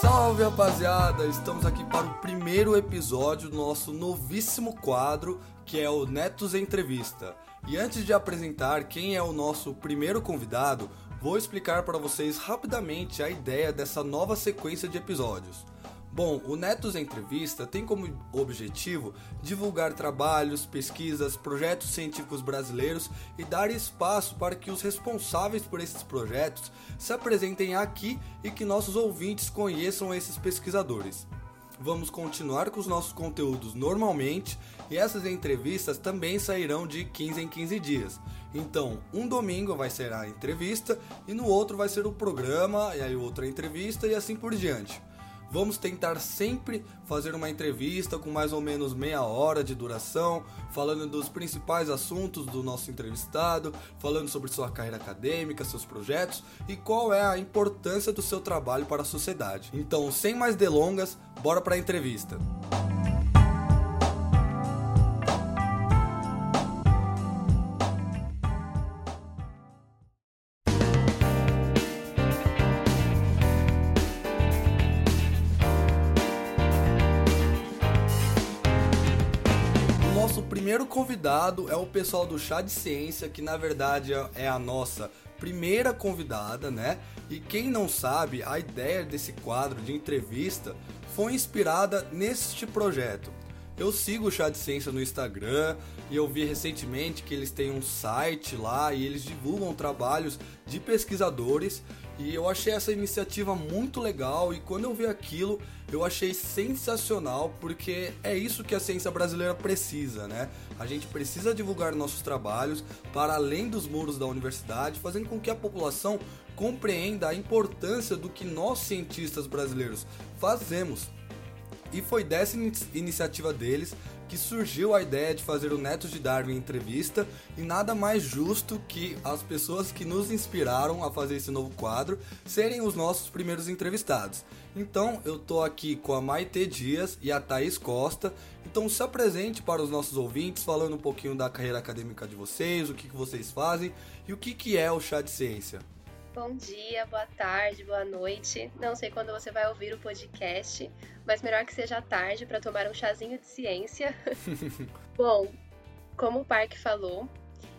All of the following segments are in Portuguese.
Salve rapaziada! Estamos aqui para o primeiro episódio do nosso novíssimo quadro que é o Netos Entrevista. E antes de apresentar quem é o nosso primeiro convidado, vou explicar para vocês rapidamente a ideia dessa nova sequência de episódios. Bom, o Netos Entrevista tem como objetivo divulgar trabalhos, pesquisas, projetos científicos brasileiros e dar espaço para que os responsáveis por esses projetos se apresentem aqui e que nossos ouvintes conheçam esses pesquisadores. Vamos continuar com os nossos conteúdos normalmente e essas entrevistas também sairão de 15 em 15 dias. Então, um domingo vai ser a entrevista e no outro vai ser o programa, e aí outra entrevista e assim por diante. Vamos tentar sempre fazer uma entrevista com mais ou menos meia hora de duração, falando dos principais assuntos do nosso entrevistado, falando sobre sua carreira acadêmica, seus projetos e qual é a importância do seu trabalho para a sociedade. Então, sem mais delongas, bora para a entrevista. Primeiro convidado é o pessoal do Chá de Ciência, que na verdade é a nossa primeira convidada, né? E quem não sabe, a ideia desse quadro de entrevista foi inspirada neste projeto. Eu sigo o Chá de Ciência no Instagram e eu vi recentemente que eles têm um site lá e eles divulgam trabalhos de pesquisadores e eu achei essa iniciativa muito legal e quando eu vi aquilo, eu achei sensacional porque é isso que a ciência brasileira precisa, né? A gente precisa divulgar nossos trabalhos para além dos muros da universidade, fazendo com que a população compreenda a importância do que nós cientistas brasileiros fazemos. E foi dessa in iniciativa deles que surgiu a ideia de fazer o Neto de Darwin entrevista e nada mais justo que as pessoas que nos inspiraram a fazer esse novo quadro serem os nossos primeiros entrevistados. Então eu tô aqui com a Maite Dias e a Thaís Costa. Então se apresente para os nossos ouvintes falando um pouquinho da carreira acadêmica de vocês, o que, que vocês fazem e o que, que é o chá de ciência. Bom dia, boa tarde, boa noite. Não sei quando você vai ouvir o podcast, mas melhor que seja tarde para tomar um chazinho de ciência. Bom, como o Parque falou,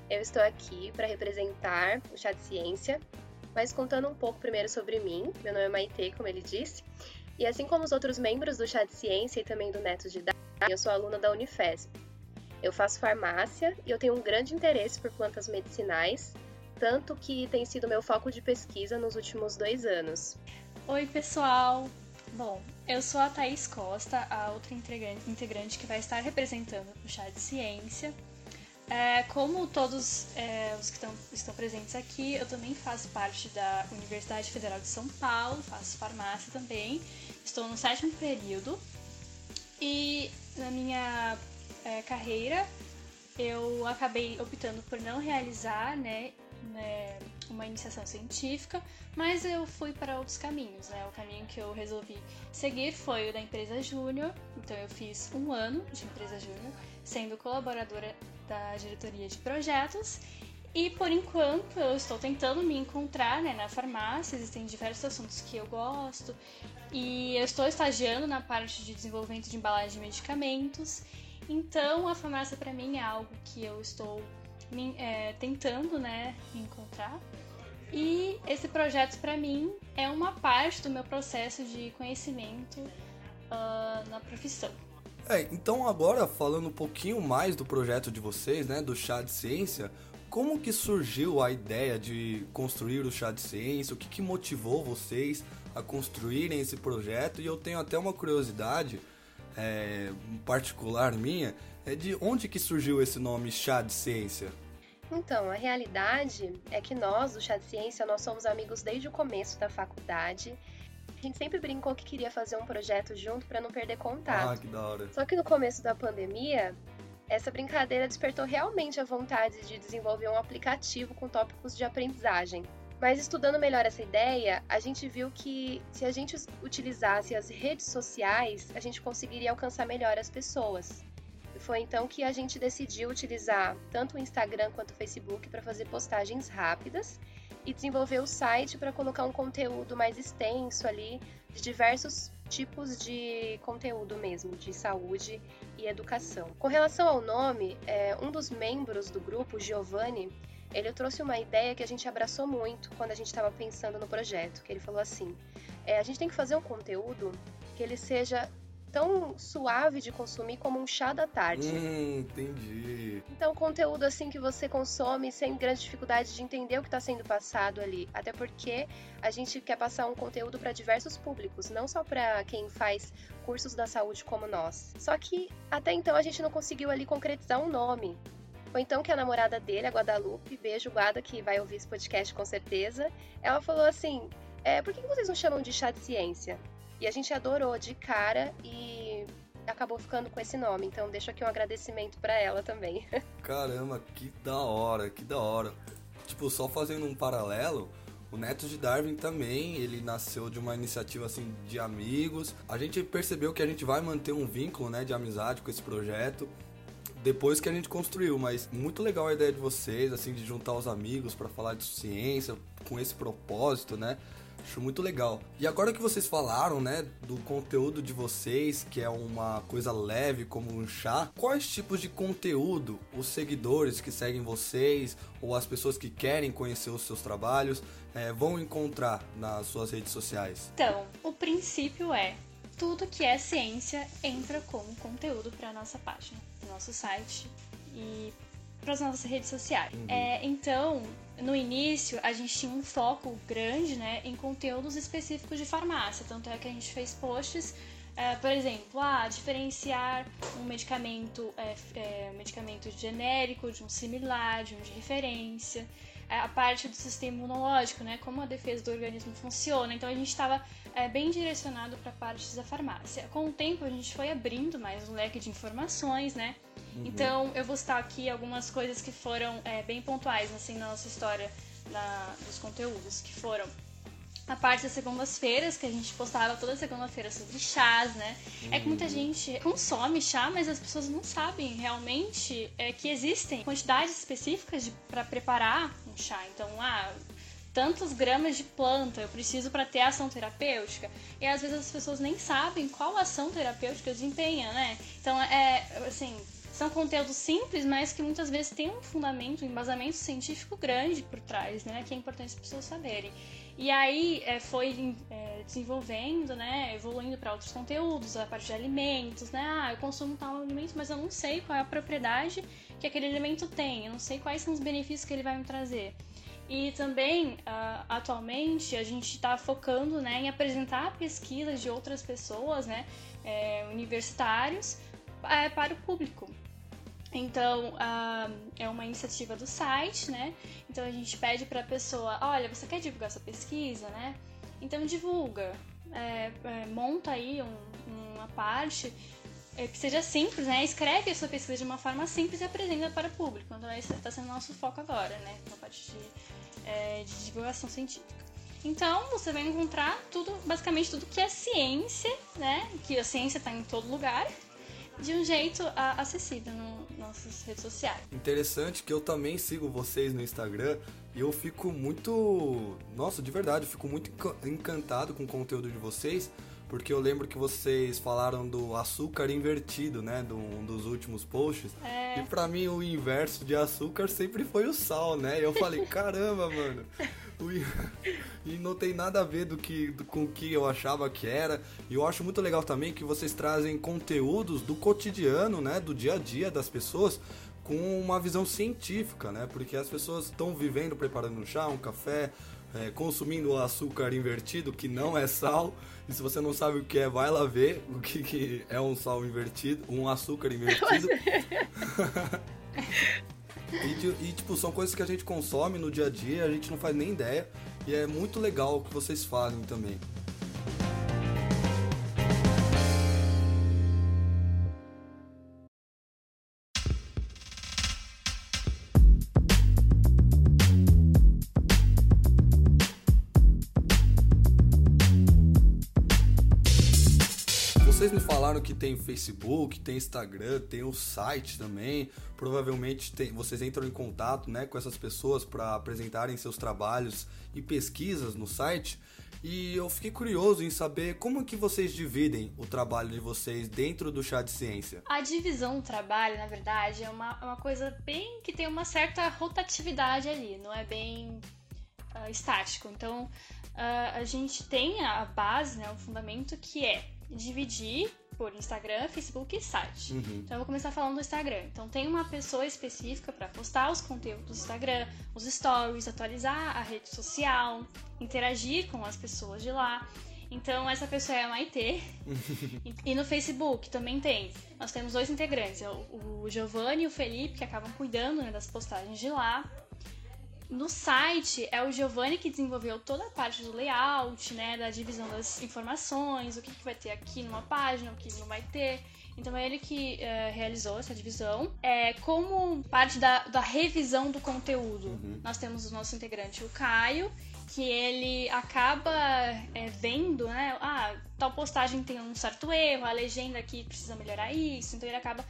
eu estou aqui para representar o chá de ciência, mas contando um pouco primeiro sobre mim. Meu nome é Maite, como ele disse, e assim como os outros membros do chá de ciência e também do Neto de Dados, eu sou aluna da Unifesp. Eu faço farmácia e eu tenho um grande interesse por plantas medicinais tanto que tem sido meu foco de pesquisa nos últimos dois anos. Oi, pessoal! Bom, eu sou a Thaís Costa, a outra integrante que vai estar representando o Chá de Ciência. É, como todos é, os que estão, estão presentes aqui, eu também faço parte da Universidade Federal de São Paulo, faço farmácia também, estou no sétimo período e na minha é, carreira eu acabei optando por não realizar né, né, uma iniciação científica, mas eu fui para outros caminhos, né? O caminho que eu resolvi seguir foi o da empresa júnior, então eu fiz um ano de empresa júnior, sendo colaboradora da diretoria de projetos. E por enquanto eu estou tentando me encontrar né, na farmácia, existem diversos assuntos que eu gosto, e eu estou estagiando na parte de desenvolvimento de embalagem de medicamentos. Então a farmácia para mim é algo que eu estou é, tentando, né, encontrar. E esse projeto para mim é uma parte do meu processo de conhecimento uh, na profissão. É, então agora falando um pouquinho mais do projeto de vocês, né, do chá de ciência, como que surgiu a ideia de construir o chá de ciência? O que, que motivou vocês a construírem esse projeto? E eu tenho até uma curiosidade é, particular minha, é de onde que surgiu esse nome chá de ciência? Então, a realidade é que nós, do Chá de Ciência, nós somos amigos desde o começo da faculdade. A gente sempre brincou que queria fazer um projeto junto para não perder contato. Ah, que da hora. Só que no começo da pandemia, essa brincadeira despertou realmente a vontade de desenvolver um aplicativo com tópicos de aprendizagem. Mas estudando melhor essa ideia, a gente viu que se a gente utilizasse as redes sociais, a gente conseguiria alcançar melhor as pessoas. Foi então que a gente decidiu utilizar tanto o Instagram quanto o Facebook para fazer postagens rápidas e desenvolver o site para colocar um conteúdo mais extenso ali de diversos tipos de conteúdo mesmo, de saúde e educação. Com relação ao nome, é, um dos membros do grupo, Giovanni, ele trouxe uma ideia que a gente abraçou muito quando a gente estava pensando no projeto, que ele falou assim, é, a gente tem que fazer um conteúdo que ele seja tão suave de consumir como um chá da tarde. Hum, entendi. Então, conteúdo assim que você consome sem grande dificuldade de entender o que está sendo passado ali. Até porque a gente quer passar um conteúdo para diversos públicos, não só para quem faz cursos da saúde como nós. Só que até então a gente não conseguiu ali concretizar um nome. Foi então que a namorada dele, a Guadalupe, beijo Guada, que vai ouvir esse podcast com certeza, ela falou assim: é, por que vocês não chamam de chá de ciência? E a gente adorou de cara e acabou ficando com esse nome. Então deixo aqui um agradecimento para ela também. Caramba, que da hora, que da hora. Tipo, só fazendo um paralelo, o Neto de Darwin também, ele nasceu de uma iniciativa assim de amigos. A gente percebeu que a gente vai manter um vínculo, né, de amizade com esse projeto depois que a gente construiu, mas muito legal a ideia de vocês, assim, de juntar os amigos para falar de ciência com esse propósito, né? Acho muito legal. E agora que vocês falaram, né, do conteúdo de vocês, que é uma coisa leve como um chá, quais tipos de conteúdo os seguidores que seguem vocês ou as pessoas que querem conhecer os seus trabalhos é, vão encontrar nas suas redes sociais? Então, o princípio é tudo que é ciência entra como conteúdo para nossa página, nosso site e para as nossas redes sociais. Uhum. É, então, no início, a gente tinha um foco grande né, em conteúdos específicos de farmácia, tanto é que a gente fez posts é, por exemplo, ah, diferenciar um medicamento, é, é, medicamento genérico de um similar, de um de referência, é, a parte do sistema imunológico, né, como a defesa do organismo funciona. Então a gente estava é, bem direcionado para a parte da farmácia. Com o tempo a gente foi abrindo mais um leque de informações, né? Uhum. Então eu vou citar aqui algumas coisas que foram é, bem pontuais assim na nossa história na, dos conteúdos, que foram a parte das segundas-feiras, que a gente postava toda segunda-feira sobre chás, né? É que muita uhum. gente consome chá, mas as pessoas não sabem realmente é, que existem quantidades específicas para preparar um chá. Então, ah, tantos gramas de planta eu preciso para ter ação terapêutica. E às vezes as pessoas nem sabem qual ação terapêutica desempenha, né? Então, é assim, são conteúdos simples, mas que muitas vezes têm um fundamento, um embasamento científico grande por trás, né? Que é importante as pessoas saberem. E aí é, foi é, desenvolvendo, né, evoluindo para outros conteúdos, a parte de alimentos, né? Ah, eu consumo tal alimento, mas eu não sei qual é a propriedade que aquele alimento tem, eu não sei quais são os benefícios que ele vai me trazer. E também, uh, atualmente, a gente está focando né, em apresentar pesquisas de outras pessoas, né, é, universitários, é, para o público. Então, uh, é uma iniciativa do site, né? Então a gente pede para a pessoa, olha, você quer divulgar sua pesquisa, né? Então divulga, é, é, monta aí um, uma parte é, que seja simples, né? Escreve a sua pesquisa de uma forma simples e apresenta para o público. Então esse está sendo nosso foco agora, né? Na parte de, é, de divulgação científica. Então você vai encontrar tudo, basicamente tudo que é ciência, né? Que a ciência está em todo lugar de um jeito acessível nas nossas redes sociais. Interessante que eu também sigo vocês no Instagram e eu fico muito. Nossa, de verdade, eu fico muito encantado com o conteúdo de vocês. Porque eu lembro que vocês falaram do açúcar invertido, né? De um dos últimos posts. É. E pra mim o inverso de açúcar sempre foi o sal, né? E eu falei, caramba, mano. E não tem nada a ver do que, do, com o que eu achava que era. E eu acho muito legal também que vocês trazem conteúdos do cotidiano, né? Do dia a dia das pessoas com uma visão científica, né? Porque as pessoas estão vivendo preparando um chá, um café, é, consumindo açúcar invertido, que não é sal. E se você não sabe o que é, vai lá ver o que, que é um sal invertido, um açúcar invertido. E, e, tipo, são coisas que a gente consome no dia a dia, a gente não faz nem ideia. E é muito legal o que vocês fazem também. Vocês me falaram que tem Facebook, tem Instagram, tem o site também. Provavelmente tem, vocês entram em contato né, com essas pessoas para apresentarem seus trabalhos e pesquisas no site. E eu fiquei curioso em saber como que vocês dividem o trabalho de vocês dentro do chá de ciência. A divisão do trabalho, na verdade, é uma, uma coisa bem que tem uma certa rotatividade ali, não é bem uh, estático. Então, uh, a gente tem a base, né, o fundamento que é dividir por Instagram, Facebook e site. Uhum. Então eu vou começar falando do Instagram. Então tem uma pessoa específica para postar os conteúdos do Instagram, os stories, atualizar a rede social, interagir com as pessoas de lá. Então essa pessoa é a Maitê. e no Facebook também tem. Nós temos dois integrantes, é o Giovanni e o Felipe, que acabam cuidando né, das postagens de lá. No site é o Giovanni que desenvolveu toda a parte do layout, né, da divisão das informações, o que, que vai ter aqui numa página, o que não vai ter. Então é ele que é, realizou essa divisão. É, como parte da, da revisão do conteúdo, uhum. nós temos o nosso integrante, o Caio, que ele acaba é, vendo, né? Ah, tal postagem tem um certo erro, a legenda aqui precisa melhorar isso, então ele acaba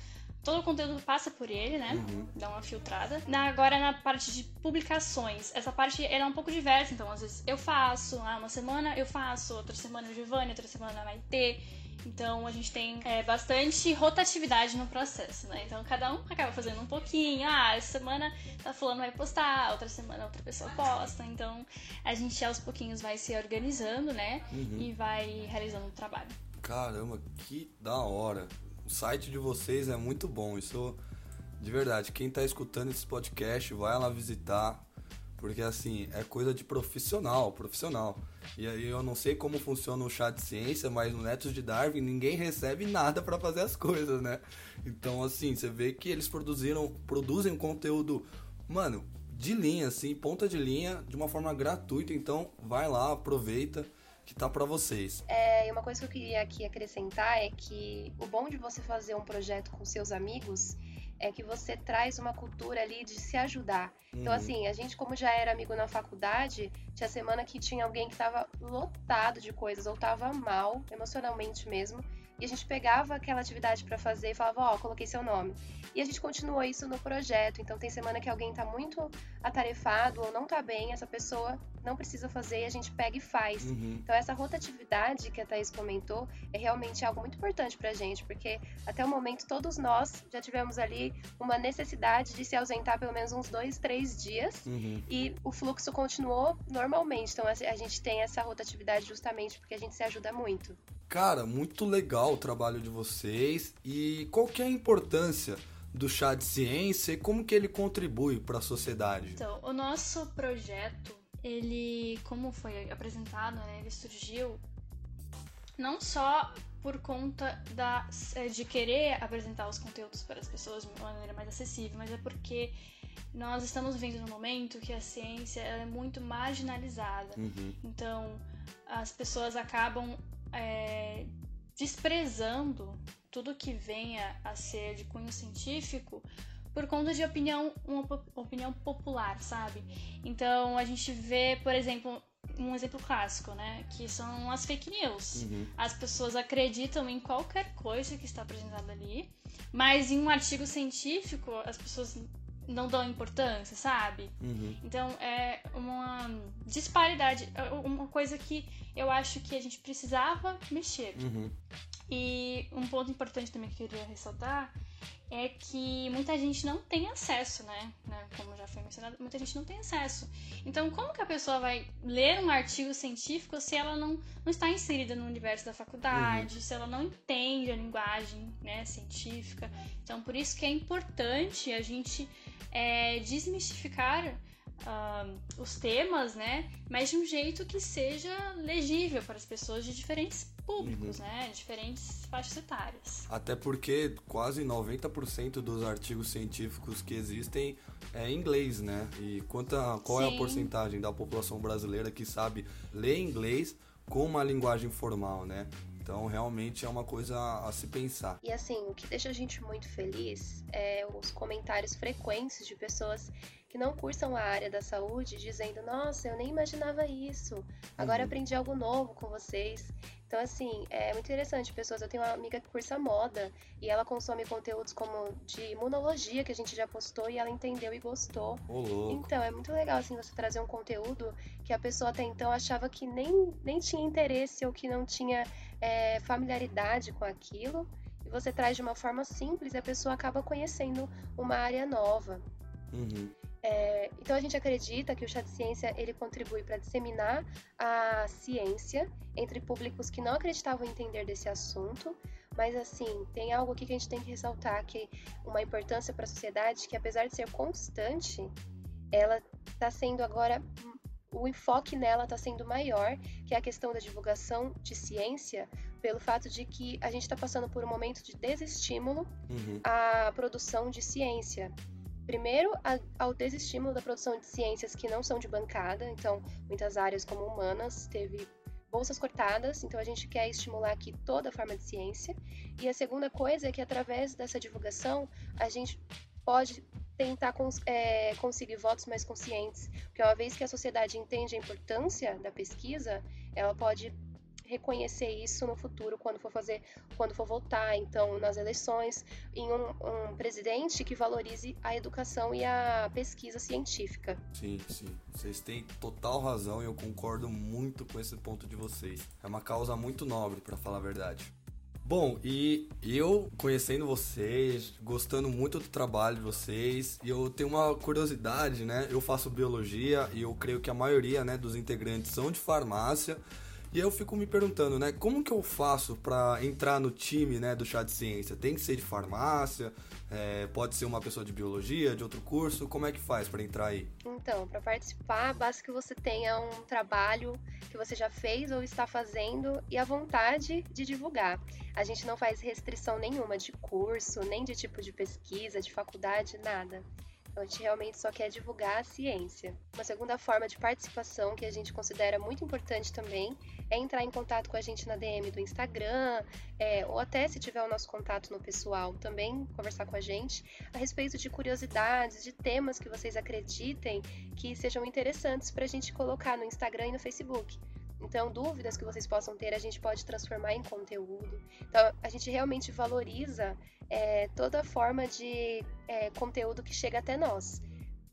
todo o conteúdo passa por ele, né? Uhum. Dá uma filtrada. Na, agora, na parte de publicações, essa parte ela é um pouco diversa. Então, às vezes eu faço, ah, uma semana eu faço, outra semana o Giovanni, outra semana vai ter. Então a gente tem é, bastante rotatividade no processo, né? Então cada um acaba fazendo um pouquinho. Ah, essa semana tá fulano vai postar, outra semana outra pessoa posta. Então a gente aos pouquinhos vai se organizando, né? Uhum. E vai realizando o trabalho. Caramba, que da hora o site de vocês é muito bom. Isso, de verdade, quem está escutando esse podcast, vai lá visitar. Porque assim, é coisa de profissional, profissional. E aí eu não sei como funciona o chá de ciência, mas no Netos de Darwin ninguém recebe nada para fazer as coisas, né? Então assim, você vê que eles produziram, produzem conteúdo, mano, de linha, assim, ponta de linha, de uma forma gratuita. Então vai lá, aproveita que tá para vocês. É, uma coisa que eu queria aqui acrescentar é que o bom de você fazer um projeto com seus amigos é que você traz uma cultura ali de se ajudar. Então, uhum. Então, assim, a gente, como já era amigo na faculdade, tinha semana que tinha alguém que tava lotado de coisas ou tava mal, emocionalmente mesmo. E a gente pegava aquela atividade para fazer e falava, ó, oh, coloquei seu nome. E a gente continuou isso no projeto. Então tem semana que alguém tá muito atarefado ou não tá bem, essa pessoa não precisa fazer e a gente pega e faz. Uhum. Então essa rotatividade que a Thaís comentou é realmente algo muito importante pra gente, porque até o momento todos nós já tivemos ali uma necessidade de se ausentar pelo menos uns dois, três dias uhum. e o fluxo continuou normalmente. Então a gente tem essa rotatividade justamente porque a gente se ajuda muito. Cara, muito legal o trabalho de vocês. E qual que é a importância do chá de ciência e como que ele contribui para a sociedade? Então, o nosso projeto, ele, como foi apresentado, né, ele surgiu não só por conta da, é, de querer apresentar os conteúdos para as pessoas de uma maneira mais acessível, mas é porque nós estamos vivendo num momento que a ciência é muito marginalizada. Uhum. Então, as pessoas acabam é, desprezando tudo que venha a ser de cunho científico por conta de opinião, uma opinião popular, sabe? Então a gente vê, por exemplo, um exemplo clássico, né? Que são as fake news. Uhum. As pessoas acreditam em qualquer coisa que está apresentada ali, mas em um artigo científico as pessoas não dão importância, sabe? Uhum. Então é uma disparidade, é uma coisa que eu acho que a gente precisava mexer. Uhum. E um ponto importante também que eu queria ressaltar é que muita gente não tem acesso, né? né? Como já foi mencionado, muita gente não tem acesso. Então, como que a pessoa vai ler um artigo científico se ela não, não está inserida no universo da faculdade, uhum. se ela não entende a linguagem né, científica? Então, por isso que é importante a gente é, desmistificar uh, os temas, né? Mas de um jeito que seja legível para as pessoas de diferentes públicos, uhum. né? Diferentes faixas etárias. Até porque quase 90% dos artigos científicos que existem é em inglês, né? E quanta, qual Sim. é a porcentagem da população brasileira que sabe ler inglês com uma linguagem formal, né? Então, realmente é uma coisa a se pensar. E assim, o que deixa a gente muito feliz é os comentários frequentes de pessoas que não cursam a área da saúde dizendo: Nossa, eu nem imaginava isso. Agora uhum. aprendi algo novo com vocês. Então, assim, é muito interessante. Pessoas, eu tenho uma amiga que cursa moda e ela consome conteúdos como de imunologia, que a gente já postou, e ela entendeu e gostou. Oh, então, é muito legal, assim, você trazer um conteúdo que a pessoa até então achava que nem, nem tinha interesse ou que não tinha é, familiaridade com aquilo. E você traz de uma forma simples e a pessoa acaba conhecendo uma área nova. Uhum. É, então a gente acredita que o chá de ciência ele contribui para disseminar a ciência entre públicos que não acreditavam entender desse assunto, mas assim tem algo aqui que a gente tem que ressaltar que uma importância para a sociedade que apesar de ser constante, ela está sendo agora o enfoque nela está sendo maior, que é a questão da divulgação de ciência, pelo fato de que a gente está passando por um momento de desestímulo uhum. à produção de ciência. Primeiro, ao desestímulo da produção de ciências que não são de bancada, então muitas áreas como humanas teve bolsas cortadas, então a gente quer estimular aqui toda forma de ciência. E a segunda coisa é que através dessa divulgação a gente pode tentar cons é, conseguir votos mais conscientes, porque uma vez que a sociedade entende a importância da pesquisa, ela pode reconhecer isso no futuro quando for fazer, quando for votar, então nas eleições, em um, um, presidente que valorize a educação e a pesquisa científica. Sim, sim. Vocês têm total razão e eu concordo muito com esse ponto de vocês. É uma causa muito nobre, para falar a verdade. Bom, e eu conhecendo vocês, gostando muito do trabalho de vocês, e eu tenho uma curiosidade, né? Eu faço biologia e eu creio que a maioria, né, dos integrantes são de farmácia. E eu fico me perguntando, né, como que eu faço para entrar no time, né, do chá de ciência? Tem que ser de farmácia? É, pode ser uma pessoa de biologia, de outro curso? Como é que faz para entrar aí? Então, para participar, basta que você tenha um trabalho que você já fez ou está fazendo e a vontade de divulgar. A gente não faz restrição nenhuma de curso, nem de tipo de pesquisa, de faculdade, nada. A gente realmente só quer divulgar a ciência. Uma segunda forma de participação que a gente considera muito importante também é entrar em contato com a gente na DM do Instagram, é, ou até se tiver o nosso contato no pessoal, também conversar com a gente a respeito de curiosidades, de temas que vocês acreditem que sejam interessantes para a gente colocar no Instagram e no Facebook. Então, dúvidas que vocês possam ter, a gente pode transformar em conteúdo. Então, a gente realmente valoriza é, toda forma de é, conteúdo que chega até nós.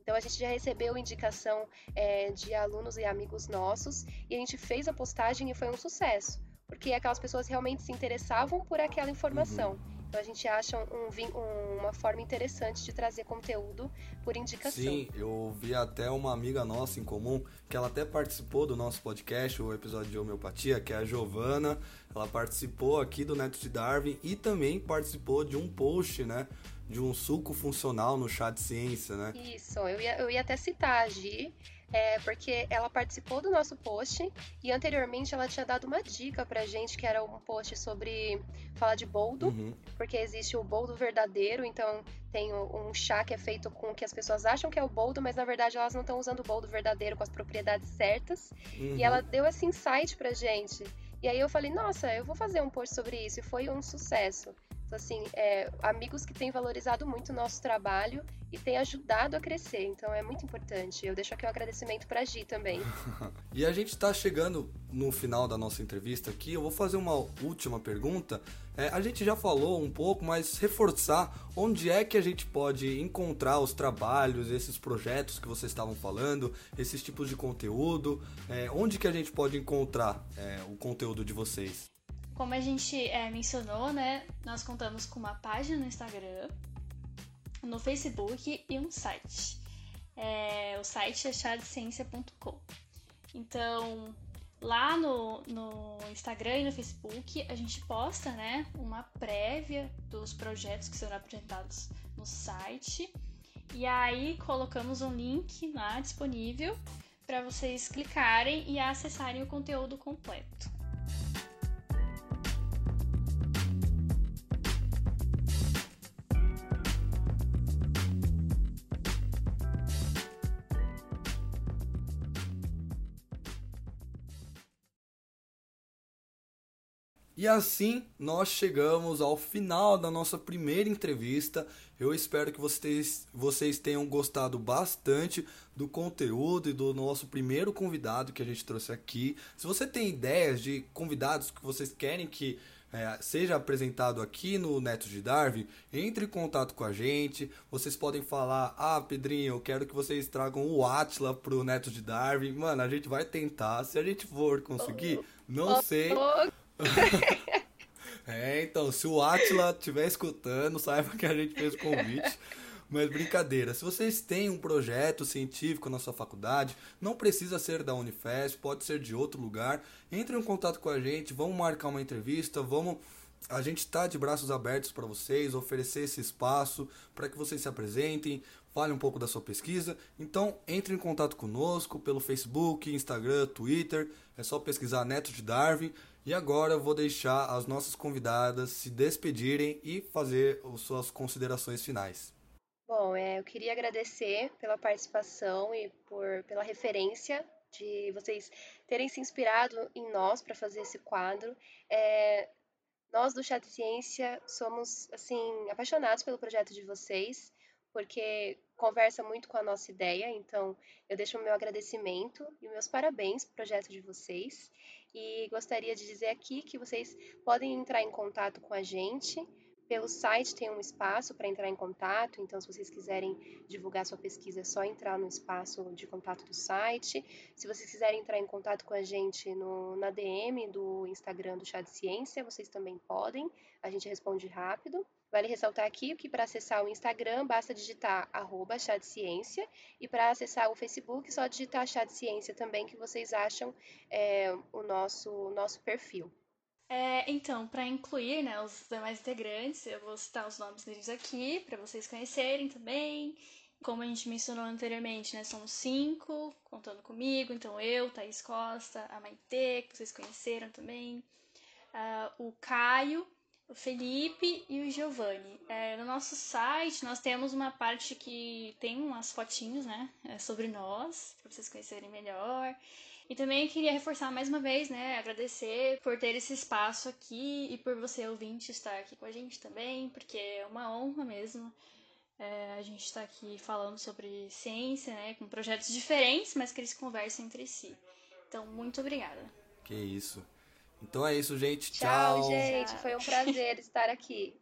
Então, a gente já recebeu indicação é, de alunos e amigos nossos e a gente fez a postagem e foi um sucesso, porque aquelas pessoas realmente se interessavam por aquela informação. Uhum. Então a gente acha um, uma forma interessante de trazer conteúdo por indicação. Sim, eu vi até uma amiga nossa em comum que ela até participou do nosso podcast, o episódio de homeopatia, que é a Giovana. Ela participou aqui do Neto de Darwin e também participou de um post, né? De um suco funcional no chat ciência, né? Isso, eu ia, eu ia até citar a Gi é, porque ela participou do nosso post e anteriormente ela tinha dado uma dica pra gente que era um post sobre falar de boldo, uhum. porque existe o boldo verdadeiro, então tem um chá que é feito com o que as pessoas acham que é o boldo, mas na verdade elas não estão usando o boldo verdadeiro com as propriedades certas. Uhum. E ela deu esse insight pra gente. E aí eu falei, nossa, eu vou fazer um post sobre isso. E foi um sucesso. Então, assim, é, amigos que têm valorizado muito o nosso trabalho e têm ajudado a crescer. Então, é muito importante. Eu deixo aqui o um agradecimento para a Gi também. e a gente está chegando no final da nossa entrevista aqui. Eu vou fazer uma última pergunta. É, a gente já falou um pouco, mas reforçar onde é que a gente pode encontrar os trabalhos, esses projetos que vocês estavam falando, esses tipos de conteúdo. É, onde que a gente pode encontrar é, o conteúdo de vocês? Como a gente é, mencionou, né, nós contamos com uma página no Instagram, no Facebook e um site. É, o site é chadeciencia.com. Então, lá no, no Instagram e no Facebook, a gente posta né, uma prévia dos projetos que serão apresentados no site. E aí colocamos um link lá disponível para vocês clicarem e acessarem o conteúdo completo. E assim nós chegamos ao final da nossa primeira entrevista. Eu espero que vocês, vocês tenham gostado bastante do conteúdo e do nosso primeiro convidado que a gente trouxe aqui. Se você tem ideias de convidados que vocês querem que é, seja apresentado aqui no Neto de Darwin, entre em contato com a gente. Vocês podem falar: Ah, Pedrinho, eu quero que vocês tragam o Atila pro Neto de Darwin. Mano, a gente vai tentar. Se a gente for conseguir, não sei. é, então, se o Atila estiver escutando, saiba que a gente fez o convite. Mas brincadeira, se vocês têm um projeto científico na sua faculdade, não precisa ser da Unifesp, pode ser de outro lugar, entre em contato com a gente, vamos marcar uma entrevista, vamos a gente está de braços abertos para vocês, oferecer esse espaço para que vocês se apresentem, falem um pouco da sua pesquisa. Então, entre em contato conosco pelo Facebook, Instagram, Twitter. É só pesquisar Neto de Darwin. E agora eu vou deixar as nossas convidadas se despedirem e fazer as suas considerações finais. Bom, é, eu queria agradecer pela participação e por, pela referência de vocês terem se inspirado em nós para fazer esse quadro. É, nós do Chat Ciência somos assim apaixonados pelo projeto de vocês, porque conversa muito com a nossa ideia. Então, eu deixo o meu agradecimento e meus parabéns pro projeto de vocês. E gostaria de dizer aqui que vocês podem entrar em contato com a gente. Pelo site tem um espaço para entrar em contato, então se vocês quiserem divulgar sua pesquisa é só entrar no espaço de contato do site. Se vocês quiserem entrar em contato com a gente no, na DM do Instagram do Chá de Ciência, vocês também podem, a gente responde rápido. Vale ressaltar aqui que para acessar o Instagram basta digitar arroba chá de ciência e para acessar o Facebook só digitar chá de ciência também que vocês acham é, o nosso, nosso perfil. É, então, para incluir né, os demais integrantes, eu vou citar os nomes deles aqui para vocês conhecerem também. Como a gente mencionou anteriormente, né, somos cinco, contando comigo. Então, eu, Thaís Costa, a Maite, que vocês conheceram também, uh, o Caio, o Felipe e o Giovanni. É, no nosso site nós temos uma parte que tem umas fotinhos, né, é, sobre nós, para vocês conhecerem melhor. E também queria reforçar mais uma vez, né, agradecer por ter esse espaço aqui e por você ouvinte estar aqui com a gente também, porque é uma honra mesmo. É, a gente está aqui falando sobre ciência, né, com projetos diferentes, mas que eles conversam entre si. Então, muito obrigada. Que isso. Então é isso, gente. Tchau, Tchau gente. Foi um prazer estar aqui.